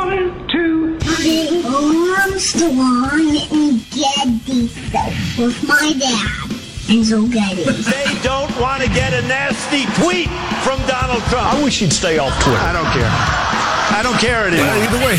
One, two, three. Armstrong and Getty Show with my dad. and Enzo Getty. They don't want to get a nasty tweet from Donald Trump. I wish he'd stay off Twitter. I don't care. I don't care anymore. Well, either way.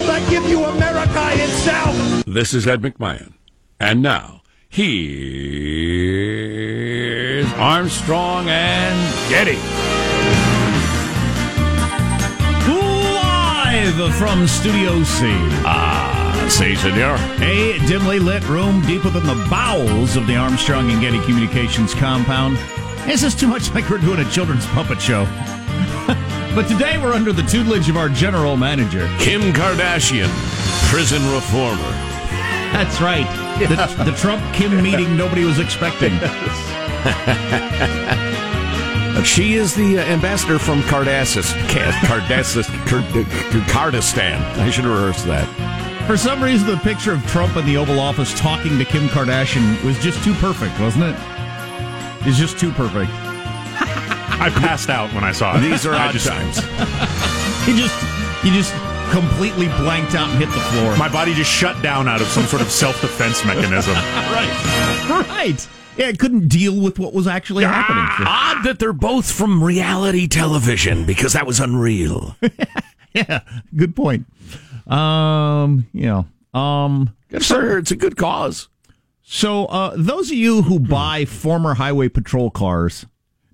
I give you America itself. This is Ed McMahon. And now, here's Armstrong and Getty. Live from Studio C. Ah, say, senor. A dimly lit room deep within the bowels of the Armstrong and Getty Communications compound. Is this is too much like we're doing a children's puppet show. But today we're under the tutelage of our general manager, Kim Kardashian, prison reformer. That's right. The, the Trump Kim meeting nobody was expecting. She is the uh, ambassador from Cardassus, Cardassus, Kardastan. I should rehearse that. For some reason, the picture of Trump in the Oval Office talking to Kim Kardashian was just too perfect, wasn't it? It's just too perfect. I passed out when I saw it. These are I odd just, times. he just, he just completely blanked out and hit the floor. My body just shut down out of some sort of self defense mechanism. right, right. Yeah, it couldn't deal with what was actually happening. Odd that they're both from reality television because that was unreal. yeah, good point. Um, you know, um, sir, it's a good cause. So, uh, those of you who buy former highway patrol cars,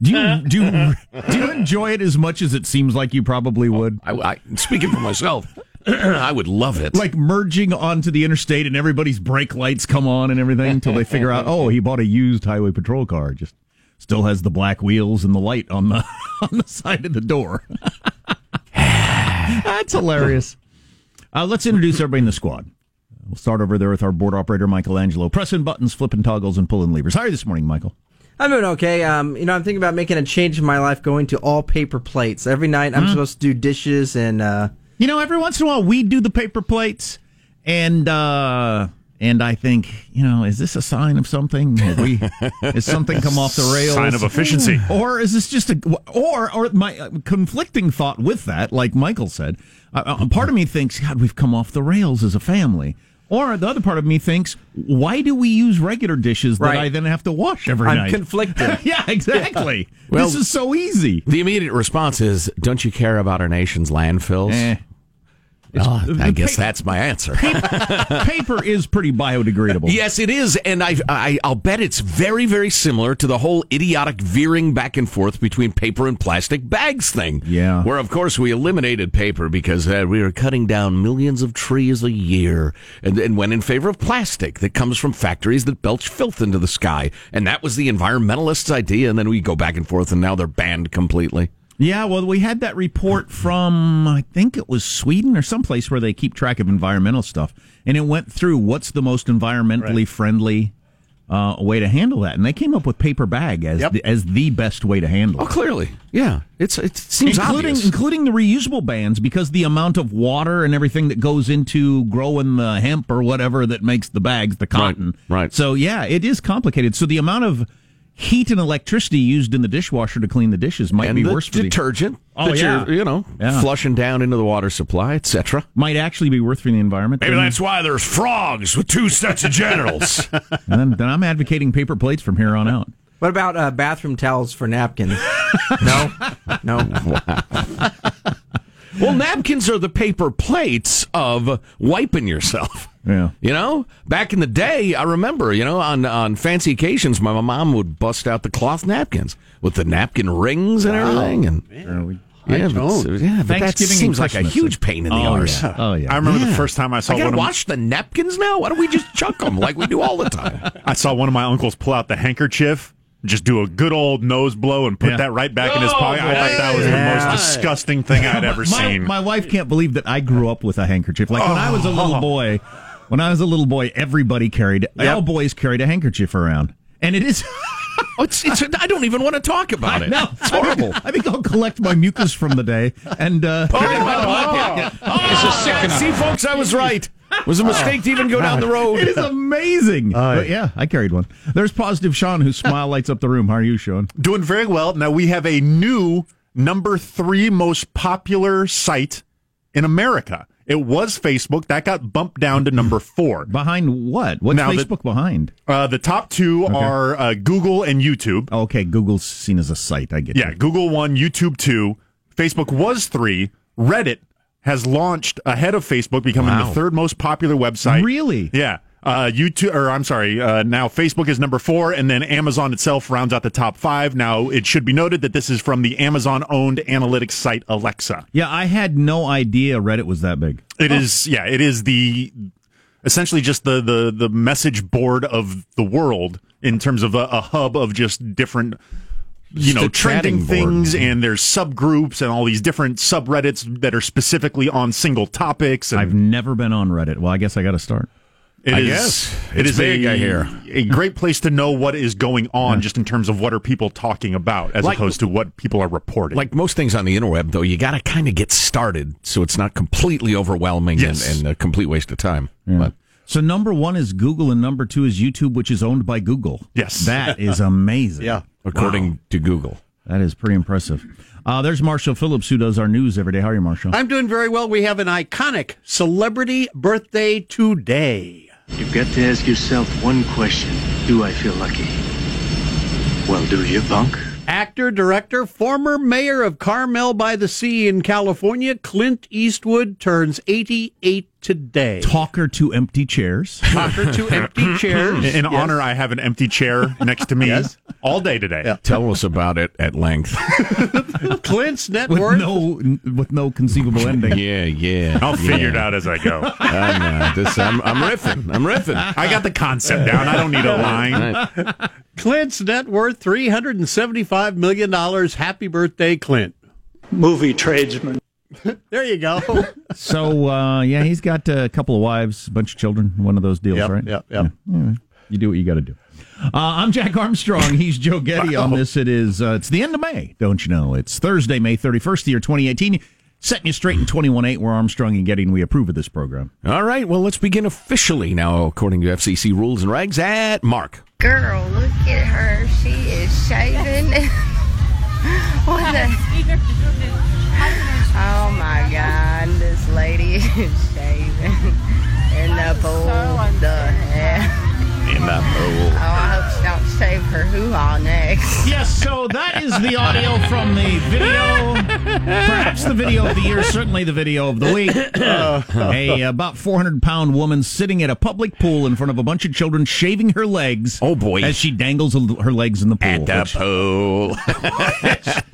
do you do you, do you enjoy it as much as it seems like you probably would? I, I speaking for myself, I would love it. Like merging onto the interstate and everybody's brake lights come on and everything until they figure out, oh, he bought a used highway patrol car. Just still has the black wheels and the light on the on the side of the door. That's hilarious. Uh, let's introduce everybody in the squad. We'll start over there with our board operator, Michelangelo, pressing buttons, flipping toggles, and pulling levers. How are you this morning, Michael? I'm doing okay. Um, you know, I'm thinking about making a change in my life, going to all paper plates. Every night, I'm Hmm. supposed to do dishes and. Uh, You know, every once in a while we do the paper plates, and uh, and I think, you know, is this a sign of something? Have we is something come off the rails? Sign of efficiency. or is this just a or or my uh, conflicting thought with that? Like Michael said, uh, uh, part of me thinks, God, we've come off the rails as a family. Or the other part of me thinks, why do we use regular dishes that Right. I then have to wash every I'm night? conflicted. yeah, exactly. Well, this is so easy. The immediate response is, "Don't you care about our nation's landfills?" Eh. The I guess that's my answer. Paper is pretty biodegradable. Yes, it is, and I, I, I'll bet it's very, very similar to the whole idiotic veering back and forth between paper and plastic bags thing. Yeah. where of course we eliminated paper because uh, we were cutting down millions of trees a year, and, and went in favor of plastic that comes from factories that belch filth into the sky, and that was the environmentalists' idea. And then we go back and forth, and now they're banned completely. Yeah, well, we had that report from, I think it was Sweden or someplace where they keep track of environmental stuff. And it went through what's the most environmentally friendly uh, way to handle that. And they came up with paper bag as, the, as the best way to handle Oh, it. Oh, clearly, yeah, it's it seems including, obvious. including the reusable bands because the amount of water and everything that goes into growing the hemp or whatever that makes the bags, the cotton. right. So, yeah, it is complicated. So the amount of heat and electricity used in the dishwasher to clean the dishes might and be the worse for the detergent Oh, yeah. you're, you know, Yeah. flushing down into the water supply, etc. might actually be worth for the environment. Maybe then, that's why there's frogs with two sets of genitals. and then, then I'm advocating paper plates from here on out. what about uh, bathroom towels for napkins? no, no. Well, napkins are the paper plates of wiping yourself. Yeah. You know, back in the day, I remember, you know, on, on fancy occasions, my mom would bust out the cloth napkins with the napkin rings and everything. And yeah, but, don't. yeah, but that Thanksgiving seems and like a Christmas. huge pain in the Oh, arse. yeah. Oh, yeah. I remember Yeah. the first time I saw I gotta one of wash the napkins now. Why don't we just chuck them like we do all the time? I saw one of my uncles pull out the handkerchief just do a good old nose blow and put Yeah. that right back in his Oh, pocket. I thought that was yeah. the most disgusting thing I'd ever my, seen. My wife can't believe that I grew up with a handkerchief. Like when I was a Oh. little boy, when I was a little boy, everybody carried, Yep. all boys carried a handkerchief around. And it is. Oh, it's, it's, I don't even want to talk about it. No, It's horrible. I think I'll collect my mucus from the day and uh, put it in my pocket. Oh, see, folks, I was right. It was a mistake to even go down the road. It is amazing. But yeah, I carried one. There's positive Sean whose smile lights up the room. How are you, Sean? Doing very well. Now we have a new number three most popular site in America. It was Facebook. That got bumped down to number four. Behind what? What's Now the- Facebook behind? Uh, the top two are uh, Google and YouTube. Oh, okay, Google's seen as a site. I get Yeah, you. Google one, YouTube two. Facebook was three. Reddit has launched ahead of Facebook, becoming Wow. the third most popular website. Really? Yeah. Uh, YouTube, or I'm sorry, uh, now Facebook is number four, and then Amazon itself rounds out the top five. Now, it should be noted that this is from the Amazon owned analytics site Alexa. Yeah, I had no idea Reddit was that big. It is, yeah, it is the essentially just the, the, the message board of the world in terms of a, a hub of just different you know trending board. things and mm-hmm. there's subgroups and all these different subreddits that are specifically on single topics and I've never been on Reddit. Well, I guess I got to start. it I is- guess. it It's is big, a, I hear. a great place to know what is going on just in terms of what are people talking about as Like- opposed to what people are reporting Like most things on the interweb, though, you got to kind of get started so it's not completely overwhelming Yes. and, and a complete waste of time. But So number one is Google, and number two is YouTube, which is owned by Google. Yes. that is amazing. Yeah. according to Google. that is pretty impressive. Uh, there's Marshall Phillips, who does our news every day. How are you, Marshall? I'm doing very well. We have an iconic celebrity birthday today. You've got to ask yourself one question. Do I feel lucky? Well, do you, punk? Actor, director, former mayor of Carmel by the Sea in California, Clint Eastwood turns 88 today. Talker to empty chairs. Talker to empty chairs. in, in Yes. honor i have an empty chair next to me Yes. all day today Tell us about it at length. Clint's net with worth. no with no conceivable ending. yeah, yeah. i'll yeah. figure it out as i go I know. This, I'm, I'm riffing. I'm riffing. i got the concept down i don't need a line Clint's net worth $375 million. Happy birthday, Clint. Movie tradesman. There you go. So uh, yeah, he's got uh, a couple of wives, a bunch of children. One of those deals, Yep, right? yep, yep. Yeah. Anyway, you do what you got to do. Uh, I'm Jack Armstrong. He's Joe Getty on this. It is uh, it's the end of May, don't you know? It's Thursday, May 31st, the year 2018. Setting you straight in 21.8. We're Armstrong and Getty, and we approve of this program. All right, well, let's begin officially now, according to FCC rules and regs, at Mark. Girl, look at her. She is shaving. what the? Lady is shaving in the pool. The hell? In that pool. Oh, I hope she don't shave her hoo-ha next. Yes, so that is the audio from the video. Perhaps the video of the year, certainly the video of the week. a uh, about 400 pound woman sitting at a public pool in front of a bunch of children, shaving her legs. Oh, boy. As she dangles her legs in the pool. At the which, pool.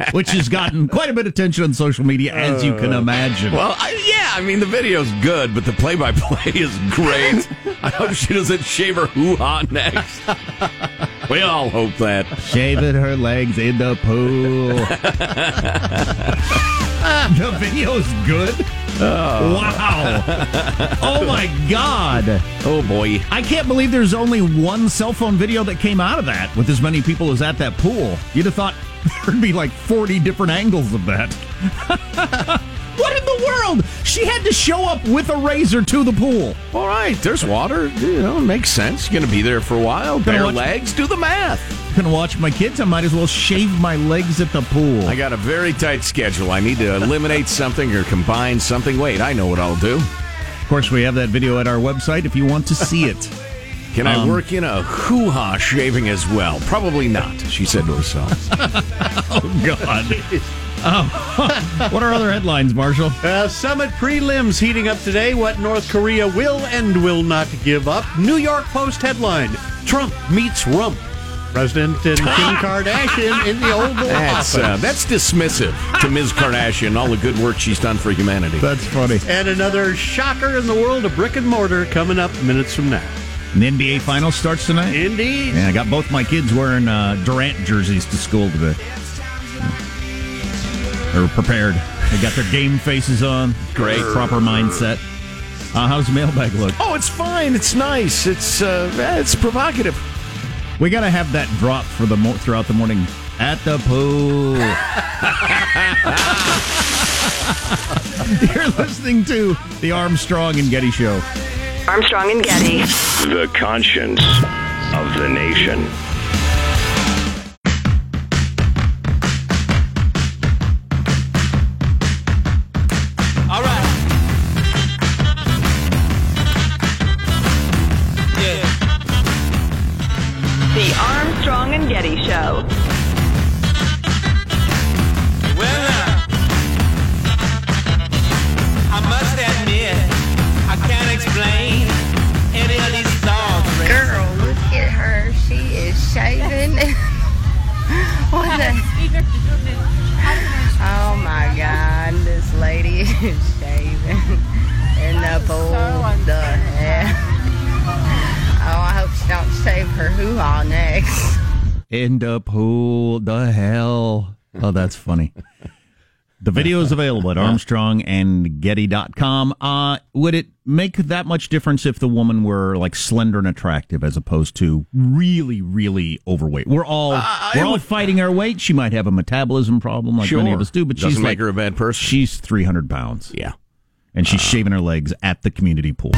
which has gotten quite a bit of attention on social media, as you can uh, imagine. Well, I, yeah, I mean, the video's good, but the play by play is great. I hope she doesn't shave her hoo ha next. we all hope that. Shaving her legs in the pool. the video's good. Oh. Wow. Oh my God. Oh, boy. I can't believe there's only one cell phone video that came out of that with as many people as at that pool. You'd have thought there'd be like 40 different angles of that. what in the world? She had to show up with a razor to the pool. All right, there's water. You know, makes sense. You're going to be there for a while. Bare legs, do the math. Gonna watch my kids. I might as well shave my legs at the pool. I got a very tight schedule. I need to eliminate something or combine something. Wait, I know what I'll do. Of course, we have that video at our website if you want to see it. Can I Um, work in a hoo ha shaving as well? Probably not, she said to herself. oh, God. Oh. what are other headlines, Marshall? Uh, summit prelims heating up today. What North Korea will and will not give up. New York Post headline Trump meets rump. President and Kim Kardashian in the Oval That's, Office. uh, that's dismissive to Ms. Kardashian, all the good work she's done for humanity. That's funny. and another shocker in the world of brick and mortar coming up minutes from now. And the NBA Finals starts tonight. Indeed. Yeah, I got both my kids wearing uh, Durant jerseys to school today. They're prepared. They got their game faces on. Great. proper mindset. Uh, how's the mailbag look? Oh, it's fine. It's nice. It's uh, it's provocative. We got to have that drop for the mo- throughout the morning at the pool. You're listening to the Armstrong and Getty Show. Armstrong and Getty. The conscience of the nation. That's funny. The video is available at armstrongandgetty.com. Uh, would it make that much difference if the woman were like slender and attractive as opposed to really, really overweight? We're all we're all fighting our weight. She might have a metabolism problem like many of us do, but Doesn't she's make like, her a bad person. She's 300 pounds. Yeah. And she's shaving her legs at the community pool.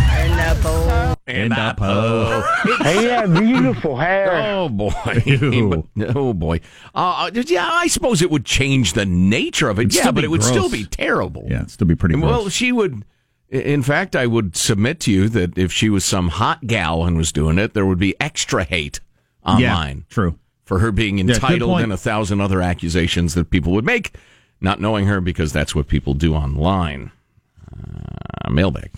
In the pool. In the pool. Hey, yeah, beautiful hair. Oh boy! Ew. oh boy! Uh, yeah, I suppose it would change the nature of it. It'd yeah, but it would gross. still be terrible. Yeah, it'd still be pretty gross. Well, she would. In fact, I would submit to you that if she was some hot gal and was doing it, there would be extra hate online yeah, true. for her being entitled point. and a thousand other accusations that people would make, not knowing her because that's what people do online. Uh, mailbag.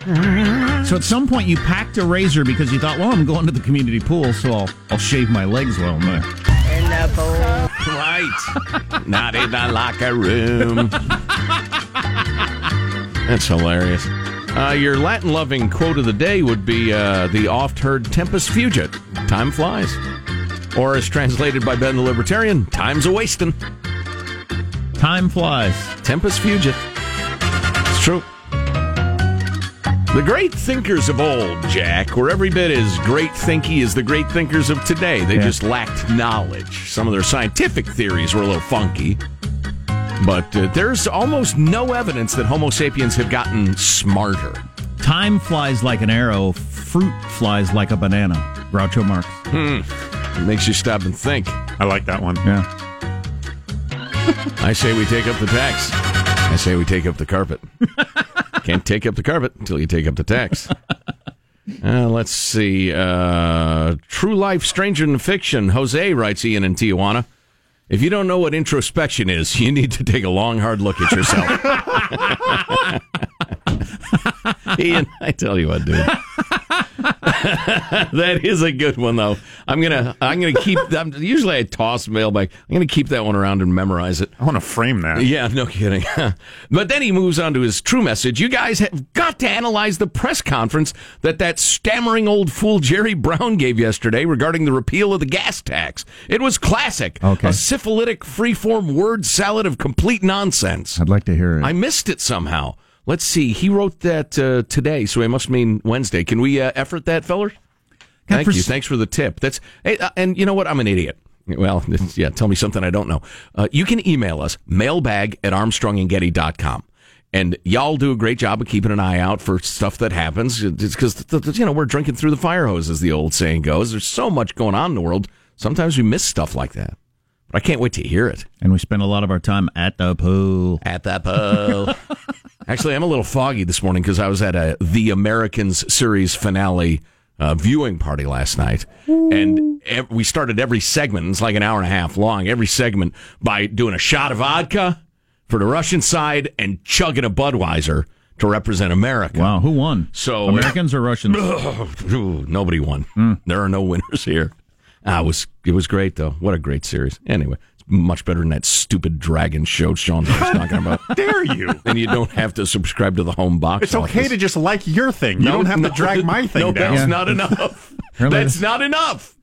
So at some point you packed a razor because you thought, well, I'm going to the community pool, so I'll I'll shave my legs while I'm there. In the pool. Right. Not in the locker room. That's hilarious. Uh, your Latin loving quote of the day would be uh, the oft heard Tempus Fugit. Time flies. Or, as translated by Ben the Libertarian, time's a wasting. Time flies. Tempus Fugit. It's true. The great thinkers of old, Jack, were every bit as great thinky as the great thinkers of today. They Yeah. just lacked knowledge. Some of their scientific theories were a little funky. But uh, there's almost no evidence that Homo sapiens have gotten smarter. Time flies like an arrow. Fruit flies like a banana. Groucho Marx. Hmm. It makes you stop and think. I like that one. Yeah. I say we take up the tax. I say we take up the carpet. Can't take up the carpet until you take up the tax. Uh, let's see. Uh, True life, stranger than fiction. Jose writes Ian in Tijuana. If you don't know what introspection is, you need to take a long, hard look at yourself. Ian, I tell you what, dude. that is a good one, though. I'm gonna, I'm gonna keep. I'm, usually, I toss mailbag. I'm gonna keep that one around and memorize it. I want to frame that. Yeah, no kidding. but then he moves on to his true message. You guys have got to analyze the press conference that that stammering old fool Jerry Brown gave yesterday regarding the repeal of the gas tax. It was classic. Okay. A syphilitic freeform word salad of complete nonsense. I'd like to hear it. I missed it somehow. Let's see. He wrote that uh, today, so it must mean Wednesday. Can we uh, effort that, feller? Thank you. Thanks for the tip. That's hey, uh, and you know what? I'm an idiot. Well, yeah. Tell me something I don't know. Uh, you can email us mailbag at armstrongandgetty.com. And y'all do a great job of keeping an eye out for stuff that happens. It's because you know we're drinking through the fire hose, as the old saying goes. There's so much going on in the world. Sometimes we miss stuff like that. But I can't wait to hear it. and we spend a lot of our time at the pool. At the pool. Actually, I'm a little foggy this morning because I was at a The Americans series finale uh, viewing party last night, and ev- we started every segment. It's like an hour and a half long. Every segment by doing a shot of vodka for the Russian side and chugging a Budweiser to represent America. Wow, who won? So Americans or Russians? Nobody won. There are no winners here. Ah, it was it was great though. What a great series. Anyway, much better than that stupid dragon show Sean's was talking about. Dare you? And you don't have to subscribe to the home box. It's okay office. to just like your thing. You No, don't have no, to drag my thing no, down. That's not enough. Really? that's not enough.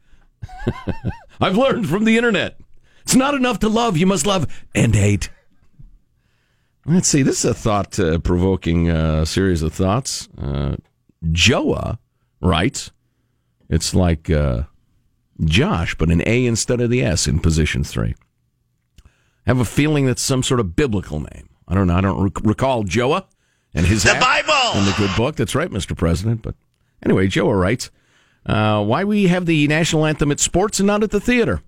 I've learned from the internet. It's not enough to love. You must love and hate. Let's see. This is a thought uh, provoking uh, series of thoughts. Uh, Joa writes, it's like uh, Josh, but an A instead of the S in position three. Have a feeling that's some sort of biblical name. I don't know. I don't rec- recall Joa and his The Bible! in the good book. That's right, Mr. President. But anyway, Joa writes, uh, why we have the national anthem at sports and not at the theater,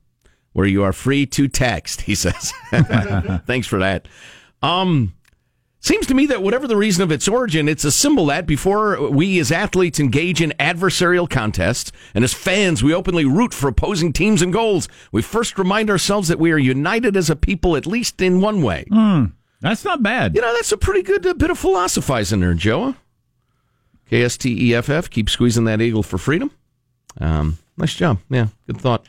where you are free to text, he says. Thanks for that. Um, seems to me that whatever the reason of its origin, it's a symbol that before we as athletes engage in adversarial contests, and as fans, we openly root for opposing teams and goals, we first remind ourselves that we are united as a people, at least in one way. Hmm, that's not bad. You know, that's a pretty good uh, bit of philosophizing there, Joa. KSTEFF, keep squeezing that eagle for freedom. Um, nice job. Yeah, good thought.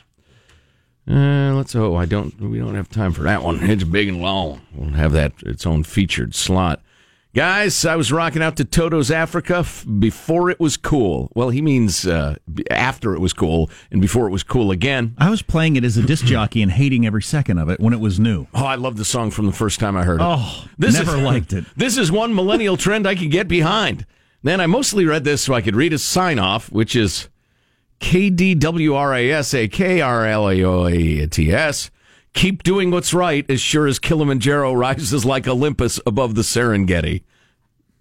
Uh, let's. Oh, I don't. We don't have time for that one. It's big and long. We'll have that its own featured slot. Guys, I was rocking out to Toto's Africa f- before it was cool. Well, he means uh, b- after it was cool and before it was cool again. I was playing it as a disc jockey and hating every second of it when it was new. Oh, I loved the song from the first time I heard it. Oh, never liked it. This is one millennial trend I could get behind. Then I mostly read this so I could read his sign off, which is K D W R A S A K R L A O A T S. Keep doing what's right as sure as Kilimanjaro rises like Olympus above the Serengeti.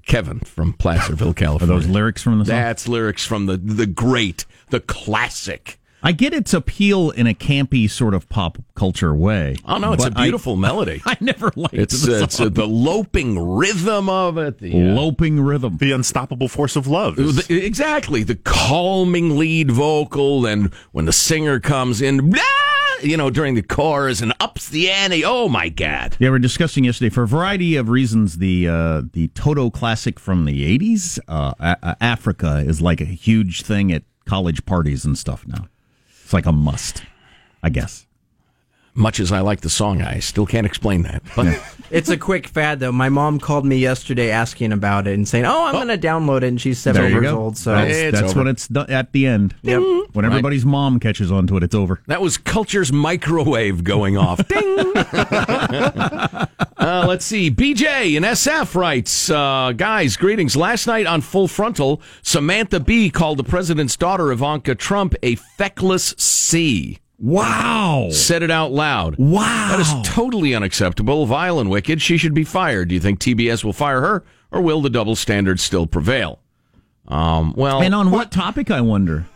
Kevin from Placerville, California. Are those lyrics from the song? That's lyrics from the the great, the classic. I get its appeal in a campy sort of pop culture way. Oh no, it's a but I- beautiful melody. I, never liked It's the it's song. uh, the loping rhythm of it. The, uh, loping rhythm. The unstoppable force of love. is- The- exactly the calming lead vocal and when the singer comes in blah, you know during the chorus and ups the ante oh my god Yeah, we were discussing yesterday for a variety of reasons. The uh, the Toto classic from the '80s, uh, A- A- Africa, is like a huge thing at college parties and stuff now. It's like a must, I guess. Much as i like the song i still can't explain that but It's a quick fad, though. My mom called me yesterday asking about it and saying, "Oh, I'm going to download it." And she's seven There you years go. old, so that's, It's that's when it's do- at the end. Yep. When everybody's mom catches on to it, it's over. that was culture's microwave going off ding uh, let's see bj in sf writes uh, guys greetings last night on full frontal samantha bee called the president's daughter ivanka trump a feckless c Wow. said it out loud. Wow. That is totally unacceptable, vile and wicked. She should be fired. Do you think TBS will fire her, or will the double standard still prevail? Um, well, And on what topic, I wonder?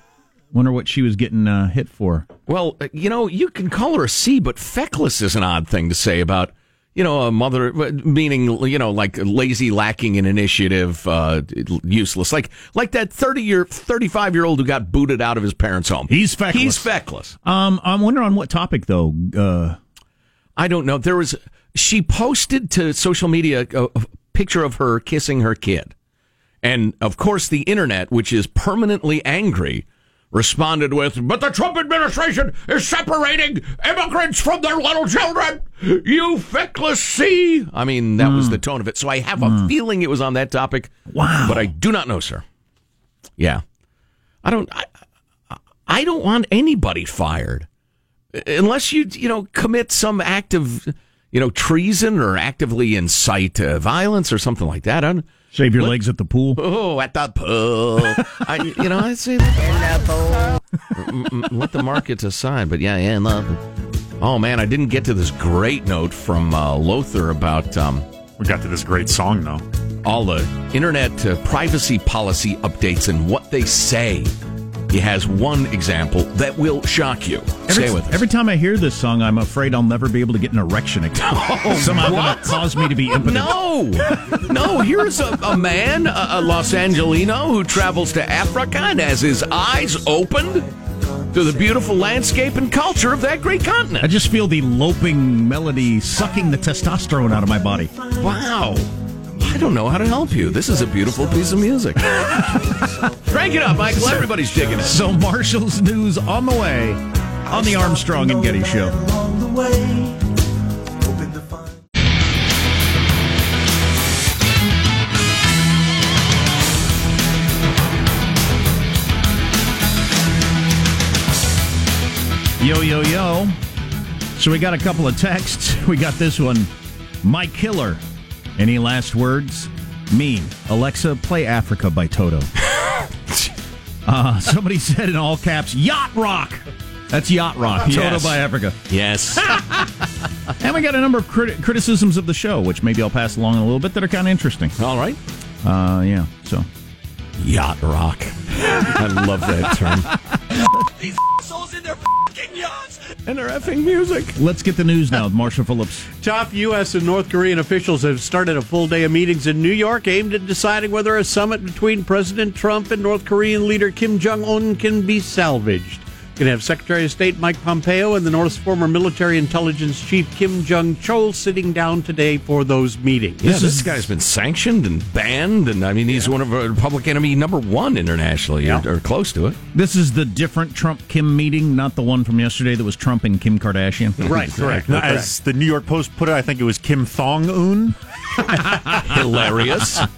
Wonder what she was getting uh, hit for. well, uh, you know, you can call her a C, but feckless is an odd thing to say about, you know, a mother, meaning, you know, like lazy, lacking in initiative, uh, useless, like like that thirty year, thirty five year old who got booted out of his parents' home. He's feckless. He's feckless. Um, I'm wondering on what topic though. Uh, I don't know. There was she posted to social media a, a picture of her kissing her kid, and of course the internet, which is permanently angry, responded with, "But the Trump administration is separating immigrants from their little children. You feckless C." I mean, that was the tone of it. So I have a feeling it was on that topic. Wow. but I do not know, sir. Yeah, I don't. I, I don't want anybody fired unless you you know commit some act of you know treason or actively incite uh, violence or something like that. I'm, shave your What? legs at the pool. oh, at the pool. I, you know, I'd say that. Mm, mm, let the markets aside, but yeah, yeah, no. Oh man, I didn't get to this great note from uh, Lothar about um, we got to this great song though. all the internet uh, privacy policy updates and what they say. He has one example that will shock you. Every, Stay with us. every time I hear this song, I'm afraid I'll never be able to get an erection again. Oh, Somehow going to cause me to be impotent. No, no. Here's a, a man, a, a Los Angelino, who travels to Africa and has his eyes opened to the beautiful landscape and culture of that great continent. I just feel the loping melody sucking the testosterone out of my body. Wow. I don't know how to help you. This is a beautiful piece of music. Crank it up, Michael. Everybody's digging it. So Marshall's news on the way on the Armstrong and Getty Show. Yo, yo, yo. So we got a couple of texts. We got this one. Mike Killer any last words? Me. Alexa, play Africa by Toto. uh, somebody said in all caps, Yacht Rock. That's Yacht Rock. Toto by Africa. Yes. And we got a number of criti- criticisms of the show, which maybe I'll pass along in a little bit that are kind of interesting. All right. Uh, yeah. So Yacht rock. I love that term. These assholes in their fucking yachts. And their effing music. let's get the news now with Marshall Phillips. Top U.S. and North Korean officials have started a full day of meetings in New York aimed at deciding whether a summit between President Trump and North Korean leader Kim Jong un can be salvaged. Going to have Secretary of State Mike Pompeo and the North's former military intelligence chief Kim Yong Chol sitting down today for those meetings. Yeah, this guy's been sanctioned and banned, and I mean, he's one of our public enemy number one internationally, or, or close to it. This is the different Trump Kim meeting, not the one from yesterday that was Trump and Kim Kardashian. Right, correct. Now, as the New York Post put it, I think it was Kim Thong Un. Hilarious.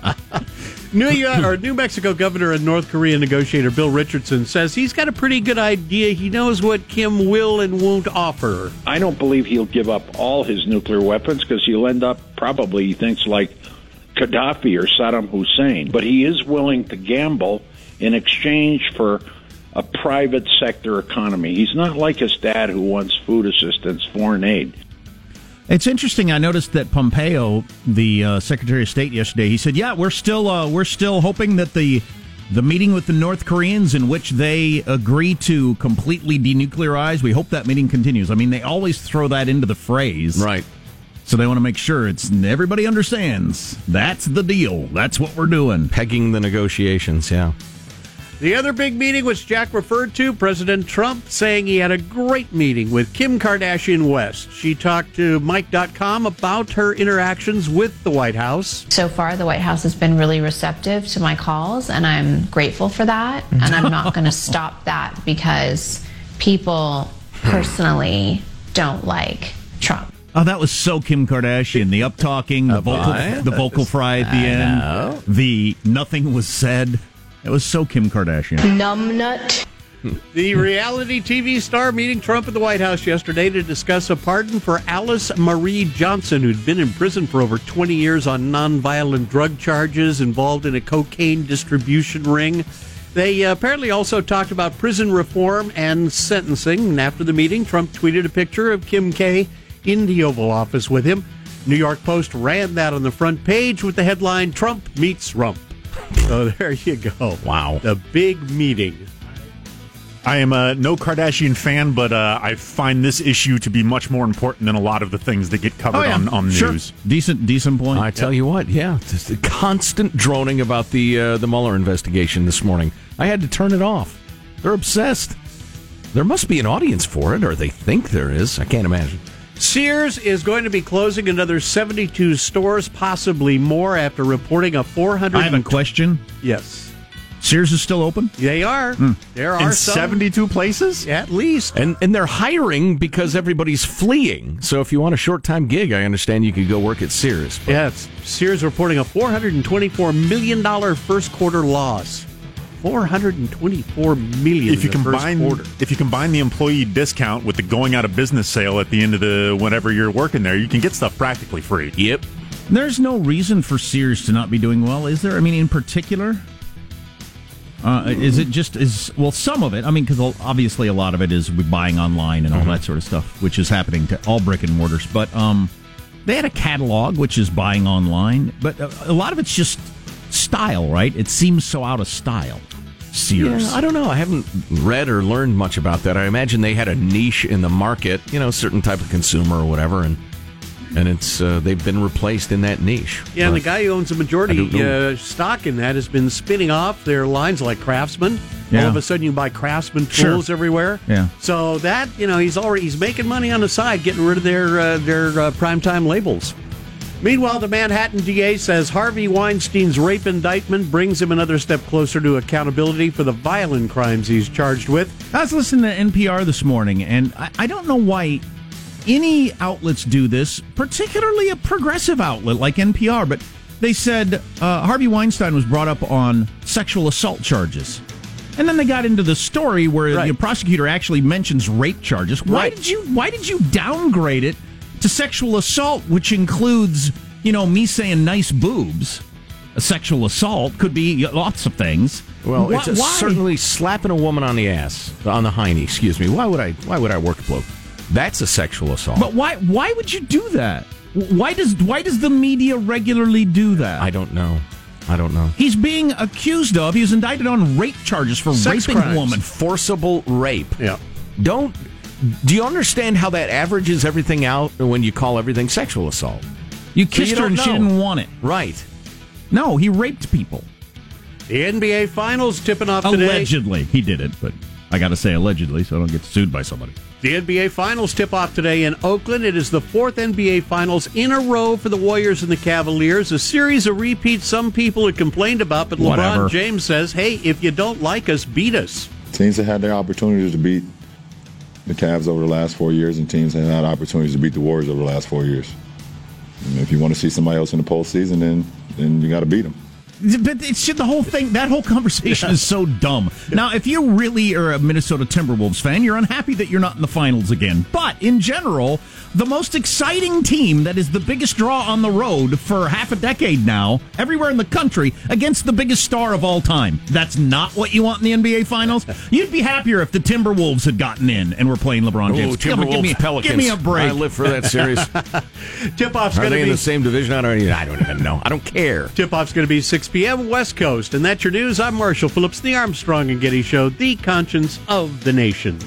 New York, or New Mexico governor and North Korean negotiator Bill Richardson says he's got a pretty good idea. He knows what Kim will and won't offer. I don't believe he'll give up all his nuclear weapons because he'll end up probably, he thinks, like Gaddafi or Saddam Hussein. But he is willing to gamble in exchange for a private sector economy. He's not like his dad who wants food assistance, foreign aid. It's interesting. I noticed that Pompeo, the uh, Secretary of State, yesterday, he said, "Yeah, we're still uh, we're still hoping that the the meeting with the North Koreans, in which they agree to completely denuclearize, we hope that meeting continues." I mean, they always throw that into the phrase, right? So they want to make sure it's everybody understands that's the deal. That's what we're doing. Pegging the negotiations. Yeah. The other big meeting, which Jack referred to, President Trump saying he had a great meeting with Kim Kardashian West. She talked to Mic.com about her interactions with the White House. So far, the White House has been really receptive to my calls, and I'm grateful for that. And I'm not going to stop that because people personally don't like Trump. Oh, that was so Kim Kardashian. The up talking, the uh, vocal, the vocal fry at the I end, know. the nothing was said. It was so Kim Kardashian. Numbnut. The reality TV star meeting Trump at the White House yesterday to discuss a pardon for Alice Marie Johnson, who'd been in prison for over 20 years on nonviolent drug charges involved in a cocaine distribution ring. They uh, apparently also talked about prison reform and sentencing. And after the meeting, Trump tweeted a picture of Kim K in the Oval Office with him. New York Post ran that on the front page with the headline Trump meets Rump. So there you go. Wow. The big meeting. I am a no Kardashian fan, but uh, I find this issue to be much more important than a lot of the things that get covered on, on Sure. news. Decent, decent point. I tell you what, yeah, just the constant droning about the uh, the Mueller investigation this morning. I had to turn it off. They're obsessed. There must be an audience for it, or they think there is. I can't imagine. Sears is going to be closing another 72 stores, possibly more, after reporting a 400. I have a question. Yes. Sears is still open? They are. Hmm. There are In some, 72 places? at least. And and they're hiring because everybody's fleeing. So if you want a short time gig, I understand you could go work at Sears. But Yes. Sears reporting a $424 million first quarter loss. 424 million If you in the first combine quarter. if you combine the employee discount with the going out of business sale at the end of the whenever you're working there, you can get stuff practically free. Yep. There's no reason for Sears to not be doing well, is there? I mean, in particular, uh, is it just is well some of it? I mean, because obviously a lot of it is buying online and all that sort of stuff, which is happening to all brick and mortars. But um, they had a catalog, which is buying online, but a, a lot of it's just style, right? It seems so out of style. Sears. Yeah, I don't know. I haven't read or learned much about that. I imagine they had a niche in the market, you know, certain type of consumer or whatever, and and it's uh, they've been replaced in that niche. Yeah, and the guy who owns the majority uh, stock in that has been spinning off their lines like Craftsman. Yeah. All of a sudden, you buy Craftsman Sure. tools everywhere. Yeah. So that you know, he's already he's making money on the side, getting rid of their uh, their uh, primetime labels. Meanwhile, the Manhattan DA says Harvey Weinstein's rape indictment brings him another step closer to accountability for the violent crimes he's charged with. I was listening to NPR this morning, and I, I don't know why any outlets do this, particularly a progressive outlet like NPR, but they said uh, Harvey Weinstein was brought up on sexual assault charges. And then they got into the story where the prosecutor actually mentions rape charges. Why Right. did you why did you downgrade it to sexual assault, which includes, you know, me saying nice boobs? A sexual assault could be lots of things. Well, Why- it's a- certainly slapping a woman on the ass, on the hiney. Excuse me. Why would I? Why would I work a bloke? That's a sexual assault. But why why would you do that? Why does why does the media regularly do that? I don't know. I don't know. He's being accused of. He was indicted on rape charges for Sex raping crimes. a woman. Forcible rape. Yeah. Don't. Do you understand how that averages everything out when you call everything sexual assault? You So kissed you her don't and she didn't want it. Right. No, he raped people. The NBA Finals tipping off today. Allegedly, he did it, but I got to say allegedly, so I don't get sued by somebody. The NBA Finals tip off today in Oakland. It is the fourth NBA Finals in a row for the Warriors and the Cavaliers. A series of repeats some people had complained about, but Whatever. LeBron James says, hey, if you don't like us, beat us. Teams have had their opportunities to beat the Cavs over the last four years, and teams have had opportunities to beat the Warriors over the last four years. If you want to see somebody else in the postseason, then then you got to beat them. But it's just the whole thing. That whole conversation is so dumb. Now, if you really are a Minnesota Timberwolves fan, you're unhappy that you're not in the finals again. But in general, the most exciting team that is the biggest draw on the road for half a decade now, everywhere in the country, against the biggest star of all time. That's not what you want in the NBA Finals. You'd be happier if the Timberwolves had gotten in and were playing LeBron James. Me- Timberwolves, give me, Pelicans. Give me a break. I live for that series. Tip off's going to in the same division? I don't. Even, I don't even know. I don't care. Tip off's going to be 6 p.m. West Coast. And that's your news. I'm Marshall Phillips, the Armstrong and Getty Show, the conscience of the nation.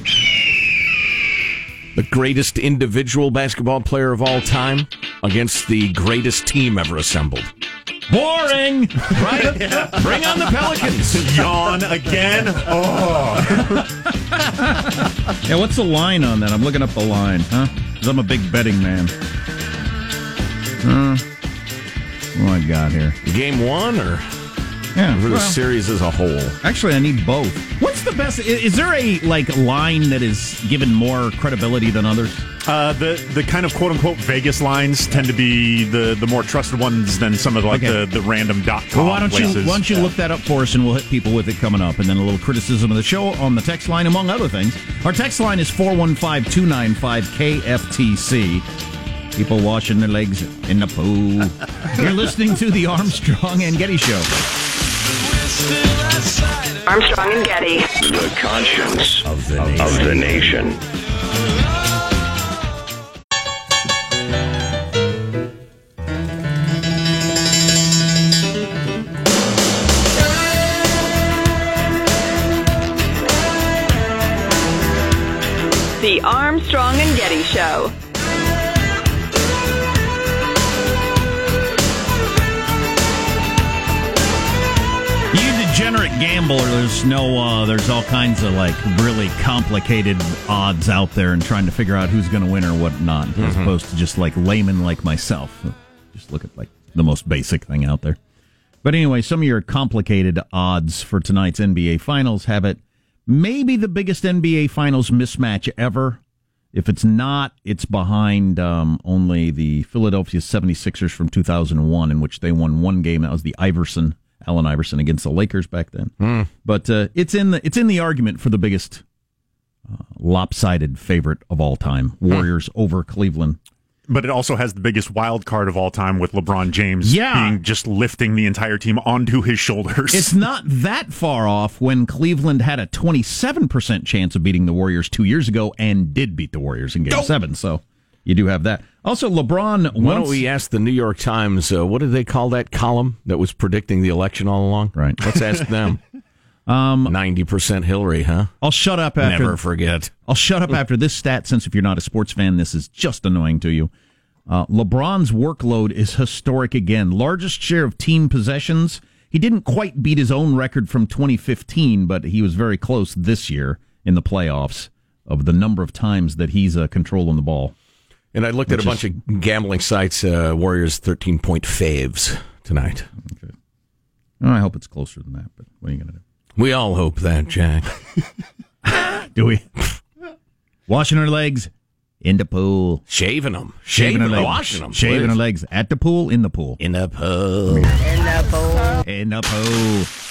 The greatest individual basketball player of all time against the greatest team ever assembled. Boring. Right? Bring on the Pelicans. Yawn again. Oh. Yeah, what's the line on that? I'm looking up the line, huh? Because I'm a big betting man. Uh, what I got here? Game one or Yeah, for the well, series as a whole? Actually, I need both. What's the best? i- Is there a like line that is given more credibility than others? Uh, the the kind of quote unquote Vegas lines tend to be the, the more trusted ones than some of like Okay. the, the random dot com Well, why don't places. you why don't you look that up for us, and we'll hit people with it coming up, and then a little criticism of the show on the text line, among other things. Our text line is 415-295-KFTC. People washing their legs in the pool. You're listening to the Armstrong and Getty Show. Armstrong and Getty. The conscience of the, of the nation. Gambler, there's no, uh, there's all kinds of like really complicated odds out there and trying to figure out who's going to win or what not, as opposed to just like layman like myself. Just look at like the most basic thing out there. But anyway, some of your complicated odds for tonight's NBA Finals have it maybe the biggest NBA Finals mismatch ever. If it's not, it's behind um, only the Philadelphia 76ers from 2001, in which they won one game. That was the Iverson, Allen Iverson against the Lakers back then. But uh, it's in the it's in the argument for the biggest uh, lopsided favorite of all time: Warriors over Cleveland. but it also has the biggest wild card of all time with LeBron James Yeah. being just lifting the entire team onto his shoulders. It's not that far off when Cleveland had a 27% chance of beating the Warriors two years ago and did beat the Warriors in Game Seven. So you do have that. Also, LeBron. Why don't we ask the New York Times, uh, what did they call that column that was predicting the election all along? Right. Let's ask them. Um, 90% Hillary, huh? I'll shut up after. Never forget. I'll shut up after this stat since if you're not a sports fan, this is just annoying to you. Uh, LeBron's workload is historic again. Largest share of team possessions. He didn't quite beat his own record from 2015, but he was very close this year in the playoffs of the number of times that he's uh, controlling the ball. And I looked at a Which bunch of gambling sites, uh, Warriors 13 point faves tonight. Oh, I hope it's closer than that, but what are you going to do? We all hope that, Jack. Do we? Washing her legs in the pool. Shaving them. Shaving her legs. Washing them. Shaving her legs at the pool, in the pool. In the pool. In the pool. In the pool.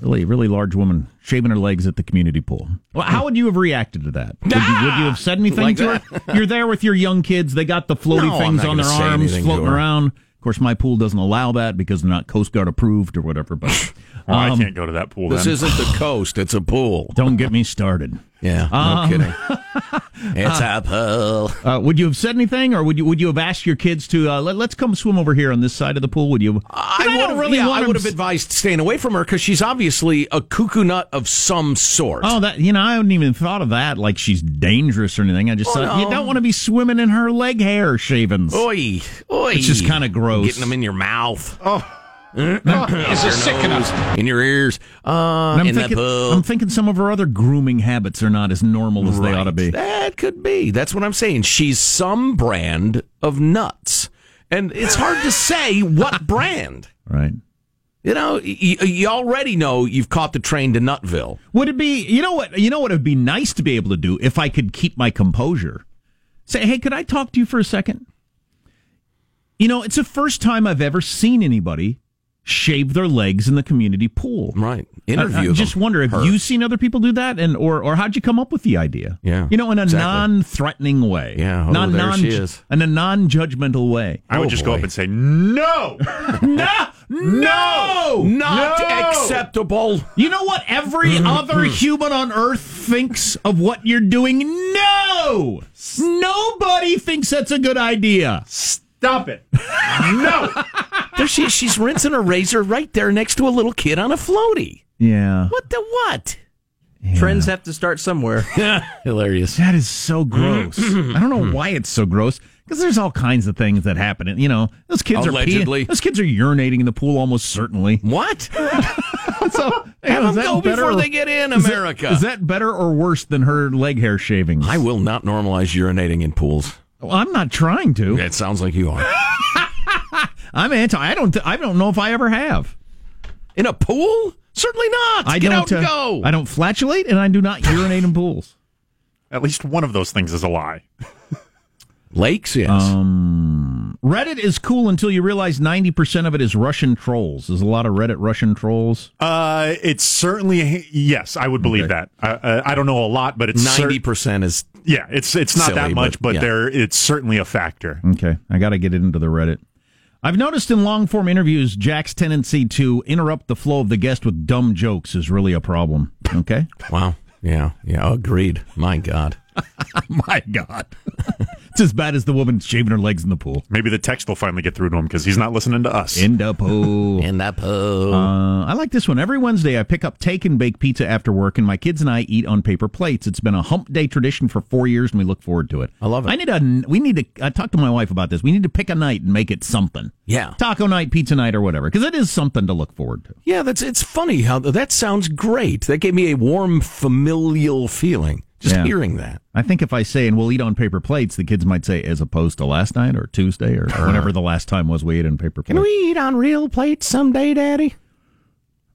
Really, really large woman shaving her legs at the community pool. Well, how would you have reacted to that? Would, you, would you have said anything Like to that? her? You're there with your young kids. They got the floaty No, things on their arms floating around. Of course, my pool doesn't allow that because they're not Coast Guard approved or whatever. But Oh, I um, can't go to that pool. This then. isn't the coast; it's a pool. Don't get me started. Yeah, no Um, kidding. It's a pool. Uh, would you have said anything, or would you would you have asked your kids to uh, let, let's come swim over here on this side of the pool? Would you? I, don't would have really yeah, want I would have s- advised staying away from her because she's obviously a cuckoo nut of some sort. Oh, that you know, I hadn't even thought of that. Like she's dangerous or anything. I just Oh, thought no. you don't want to be swimming in her leg hair shavings. Oi, oi! It's just kinda gross. Getting them in your mouth. Oh. Is it sick enough? In your ears. Uh, I'm in thinking, the pool. I'm thinking some of her other grooming habits are not as normal as they ought to be. That could be. That's what I'm saying. She's some brand of nuts. And it's hard to say what brand. Right. You know, you, you already know you've caught the train to Nutville. Would it be? You know what? You know what? It'd be nice to be able to do if I could keep my composure. Say, hey, could I talk to you for a second? You know, it's the first time I've ever seen anybody shave their legs in the community pool. Right. I, Interview I just them. wonder, have Her. you seen other people do that, and or or how'd you come up with the idea? Yeah, you know, in a exactly. non-threatening way. Yeah, oh, non, there non, she is. in a non-judgmental way. I would Oh, just go up and say, no, no, no, Not no! acceptable. You know what every mm-hmm. other mm-hmm. human on earth thinks of what you're doing? No! Nobody thinks that's a good idea. stop it. No. There she. She's rinsing her razor right there next to a little kid on a floaty. Yeah. What the what? Trends have to start somewhere. Hilarious. That is so gross. Mm-hmm. I don't know mm-hmm. why it's so gross. Because there's all kinds of things that happen. And, You know, those kids Allegedly. are peeing, those kids are urinating in the pool almost certainly. What? So Have is them that go better before or- they get in, is America. Is that better or worse than her leg hair shavings? I will not normalize urinating in pools. Well, I'm not trying to. It sounds like you are. I'm anti. I don't. I don't know if I ever have. In a pool? Certainly not. I Get don't. out and uh, go. I don't flatulate, and I do not urinate in pools. At least one of those things is a lie. Lakes, yes. Um, Reddit is cool until you realize 90% of it is Russian trolls. There's a lot of Reddit Russian trolls. Uh, it's certainly yes, I would believe that. Uh, uh, I don't know a lot, but it's Ninety percent is yeah, it's it's not Silly, that much, but- but, yeah. there it's certainly a factor. Okay, I got to get it into the Reddit. I've noticed in long form interviews, Jack's tendency to interrupt the flow of the guest with dumb jokes is really a problem. Okay? wow. Yeah, yeah, agreed. My God. My God. it's as bad as the woman shaving her legs in the pool. Maybe the text will finally get through to him because he's not listening to us. In the pool. In the pool. Uh, I like this one. Every Wednesday, I pick up take and bake pizza after work, and my kids and I eat on paper plates. It's been a hump day tradition for four years, and we look forward to it. I love it. I need a. We need to. I talked to my wife about this. We need to pick a night and make it something. Yeah. Taco night, pizza night, or whatever, because it is something to look forward to. Yeah, that's it's funny how that sounds great. That gave me a warm familial feeling just Yeah. hearing that. I think if I say and we'll eat on paper plates, the kids might say as opposed to last night or Tuesday or whenever the last time was we ate on paper plates. Can we eat on real plates someday, Daddy?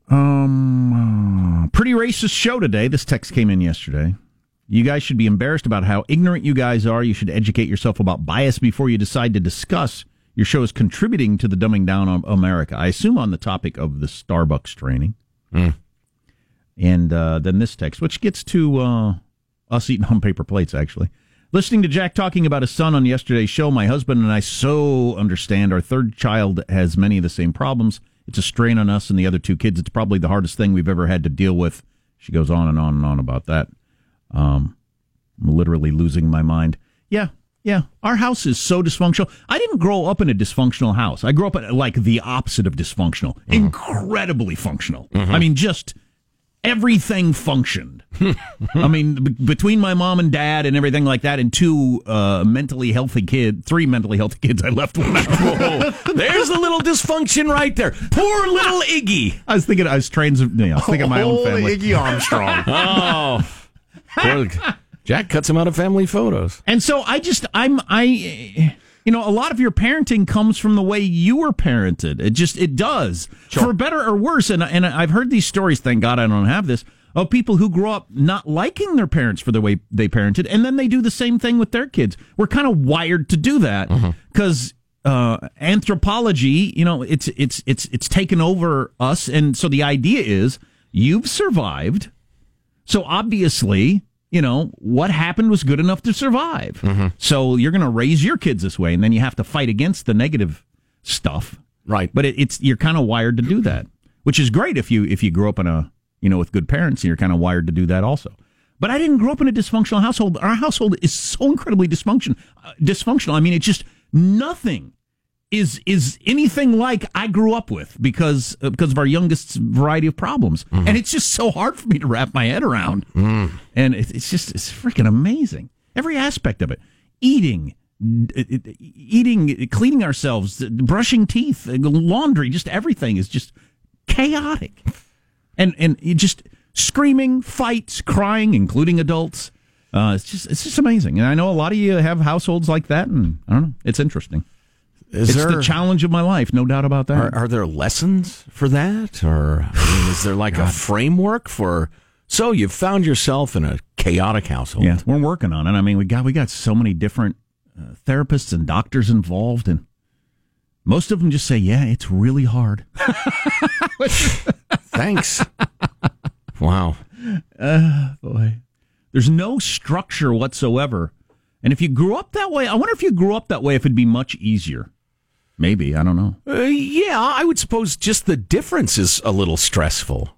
Um, uh, pretty racist show today. This text came in yesterday. You guys should be embarrassed about how ignorant you guys are. You should educate yourself about bias before you decide to discuss your show is contributing to the dumbing down of America. I assume on the topic of the Starbucks training. And uh, then this text, which gets to uh, us eating on paper plates, actually. Listening to Jack talking about his son on yesterday's show, my husband and I so understand our third child has many of the same problems. It's a strain on us and the other two kids. It's probably the hardest thing we've ever had to deal with. She goes on and on and on about that. Um, I'm literally losing my mind. Yeah, yeah. Our house is so dysfunctional. I didn't grow up in a dysfunctional house. I grew up in like the opposite of dysfunctional, incredibly functional. I mean, just everything functioned. I mean, b- between my mom and dad and everything like that, and two uh, mentally healthy kids, three mentally healthy kids, I left one out. Whoa, there's a little dysfunction right there. Poor little Iggy. I was thinking, I was trans, you know, I was thinking of my own Holy family. Iggy Armstrong. Oh, Poor- Jack cuts him out of family photos. And so I just I'm I you know a lot of your parenting comes from the way you were parented. It just it does for better or worse. And and I've heard these stories. Thank God I don't have this of people who grow up not liking their parents for the way they parented, and then they do the same thing with their kids. We're kind of wired to do that because. Uh, anthropology, you know, it's it's it's it's taken over us, and so the idea is You've survived. So obviously, you know, what happened was good enough to survive. So you're going to raise your kids this way, and then you have to fight against the negative stuff. Right. But it, it's you're kind of wired to do that, which is great if you if you grew up in a you know with good parents, and you're kind of wired to do that also. But I didn't grow up in a dysfunctional household. Our household is so incredibly dysfunction uh, dysfunctional. I mean, it's just nothing is is anything like I grew up with because uh, because of our youngest variety of problems, and it's just so hard for me to wrap my head around. And it, it's just it's freaking amazing. Every aspect of it, eating, eating, cleaning ourselves, brushing teeth, laundry, just everything is just chaotic, and and it just screaming, fights, crying, including adults. Uh, it's just it's just amazing, and I know a lot of you have households like that, and I don't know, it's interesting. Is it's there- the challenge of my life, no doubt about that. Are, are there lessons for that, or I mean, is there like a framework for? So you've found yourself in a chaotic household. Yeah, we're working on it. I mean, we got we got so many different uh, therapists and doctors involved, and most of them just say, "Yeah, it's really hard." Thanks. wow. Uh, boy, there's no structure whatsoever, and if you grew up that way, I wonder if you grew up that way, if it'd be much easier. Maybe I don't know. Uh, yeah, I would suppose just the difference is a little stressful.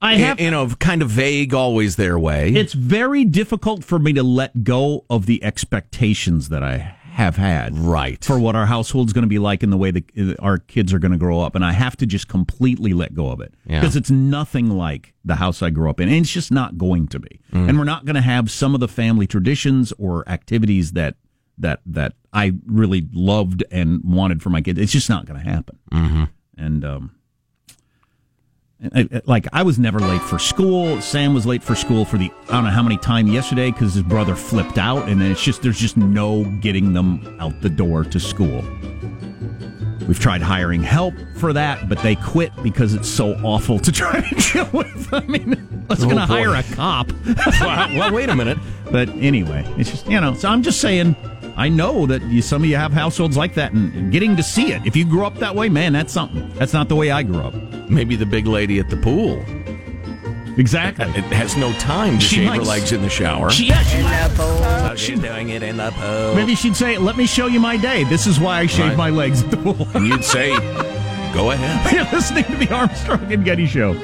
I have- you know, kind of vague, always their way. It's very difficult for me to let go of the expectations that I have had. Right. For what our household's going to be like and the way that our kids are going to grow up. And I have to just completely let go of it. Yeah. Because it's nothing like the house I grew up in. And it's just not going to be. Mm. And we're not going to have some of the family traditions or activities that that that I really loved and wanted for my kids. It's just not going to happen. Mm-hmm. And um, like I was never late for school. Sam was late for school for the I don't know how many time yesterday because his brother flipped out, and then it's just there's just no getting them out the door to school. We've tried hiring help for that, but they quit because it's so awful to try to deal with. I mean, let's Oh, gonna hire a cop. well, well, wait a minute. But anyway, it's just you know. So I'm just saying. I know that you, some of you have households like that, and, and getting to see it. If you grew up that way, man, that's something. That's not the way I grew up. Maybe the big lady at the pool. Exactly. It has no time to She shave might her legs in the shower. She, yeah, uh, she, Oh, she's doing it in the pool. Maybe she'd say, "Let me show you my day. This is why I shave Right. my legs at the pool." And you'd say, "Go ahead." You're listening to the Armstrong and Getty Show.